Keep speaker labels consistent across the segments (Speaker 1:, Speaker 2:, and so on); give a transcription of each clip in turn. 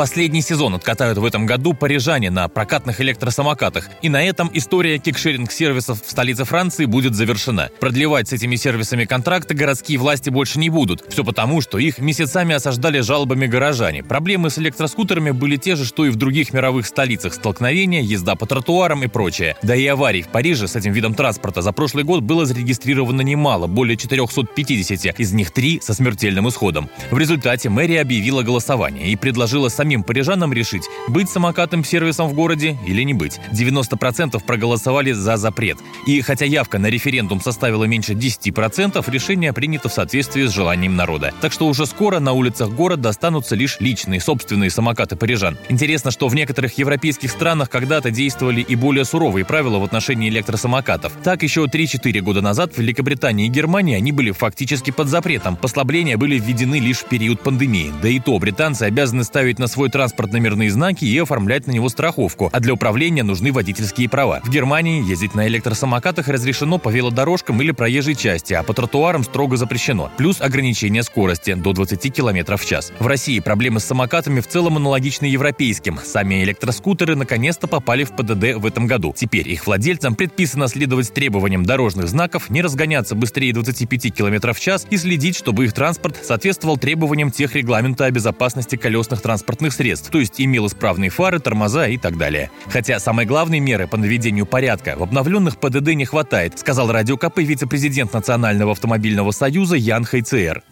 Speaker 1: Последний сезон откатают в этом году парижане на прокатных электросамокатах. И на этом история кикшеринг-сервисов в столице Франции будет завершена. Продлевать с этими сервисами контракты городские власти больше не будут. Все потому, что их месяцами осаждали жалобами горожане. Проблемы с электроскутерами были те же, что и в других мировых столицах. Столкновения, езда по тротуарам и прочее. Да и аварий в Париже с этим видом транспорта за прошлый год было зарегистрировано немало, более 450, из них три со смертельным исходом. В результате мэрия объявила голосование и предложила самим самим парижанам решить, быть самокатным-сервисом в городе или не быть. 90% проголосовали за запрет. И хотя явка на референдум составила меньше 10%, решение принято в соответствии с желанием народа. Так что уже скоро на улицах города останутся лишь личные, собственные самокаты парижан. Интересно, что в некоторых европейских странах когда-то действовали и более суровые правила в отношении электросамокатов. Так еще 3-4 года назад в Великобритании и Германии они были фактически под запретом. Послабления были введены лишь в период пандемии. Да и то британцы обязаны ставить на свой транспорт номерные знаки и оформлять на него страховку, а для управления нужны водительские права. В Германии ездить на электросамокатах разрешено по велодорожкам или проезжей части, а по тротуарам строго запрещено. Плюс ограничение скорости до 20 км в час. В России проблемы с самокатами в целом аналогичны европейским. Сами электроскутеры наконец-то попали в ПДД в этом году. Теперь их владельцам предписано следовать требованиям дорожных знаков, не разгоняться быстрее 25 км в час и следить, чтобы их транспорт соответствовал требованиям тех регламента о безопасности колесных транспортных транспортных средств, то есть имел исправные фары, тормоза и так далее. Хотя самой главной меры по наведению порядка в обновленных ПДД не хватает, сказал Радио КП вице-президент Национального автомобильного союза Ян Хайцер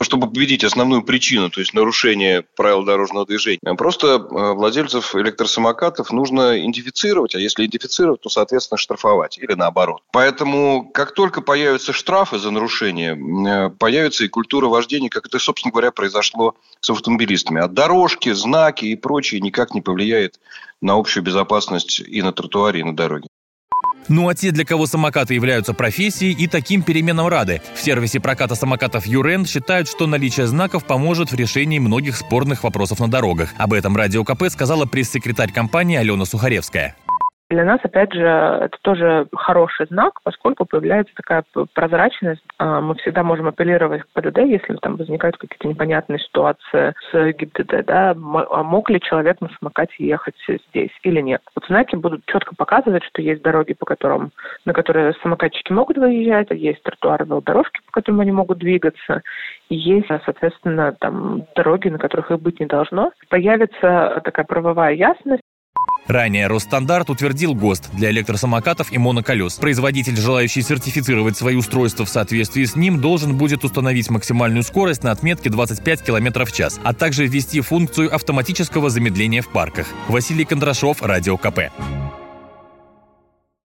Speaker 2: чтобы победить основную причину, то есть нарушение правил дорожного движения. Просто э, владельцев электросамокатов нужно идентифицировать, а если идентифицировать, то, соответственно, штрафовать или наоборот. Поэтому, как только появятся штрафы за нарушение, э, появится и культура вождения, как это, собственно говоря, произошло с автомобилистами. А дорожки, знаки и прочее никак не повлияет на общую безопасность и на тротуаре, и на дороге.
Speaker 1: Ну а те, для кого самокаты являются профессией, и таким переменам рады. В сервисе проката самокатов Юрен считают, что наличие знаков поможет в решении многих спорных вопросов на дорогах. Об этом Радио КП сказала пресс-секретарь компании Алена Сухаревская.
Speaker 3: Для нас, опять же, это тоже хороший знак, поскольку появляется такая прозрачность. А, мы всегда можем апеллировать к ПДД, если там возникают какие-то непонятные ситуации с ГИБДД, да, а мог ли человек на самокате ехать здесь или нет. Вот знаки будут четко показывать, что есть дороги, по которым, на которые самокатчики могут выезжать, есть тротуары, велодорожки, по которым они могут двигаться, есть, соответственно, там дороги, на которых их быть не должно. Появится такая правовая ясность,
Speaker 1: Ранее Росстандарт утвердил ГОСТ для электросамокатов и моноколес. Производитель, желающий сертифицировать свои устройства в соответствии с ним, должен будет установить максимальную скорость на отметке 25 км в час, а также ввести функцию автоматического замедления в парках. Василий Кондрашов, Радио КП.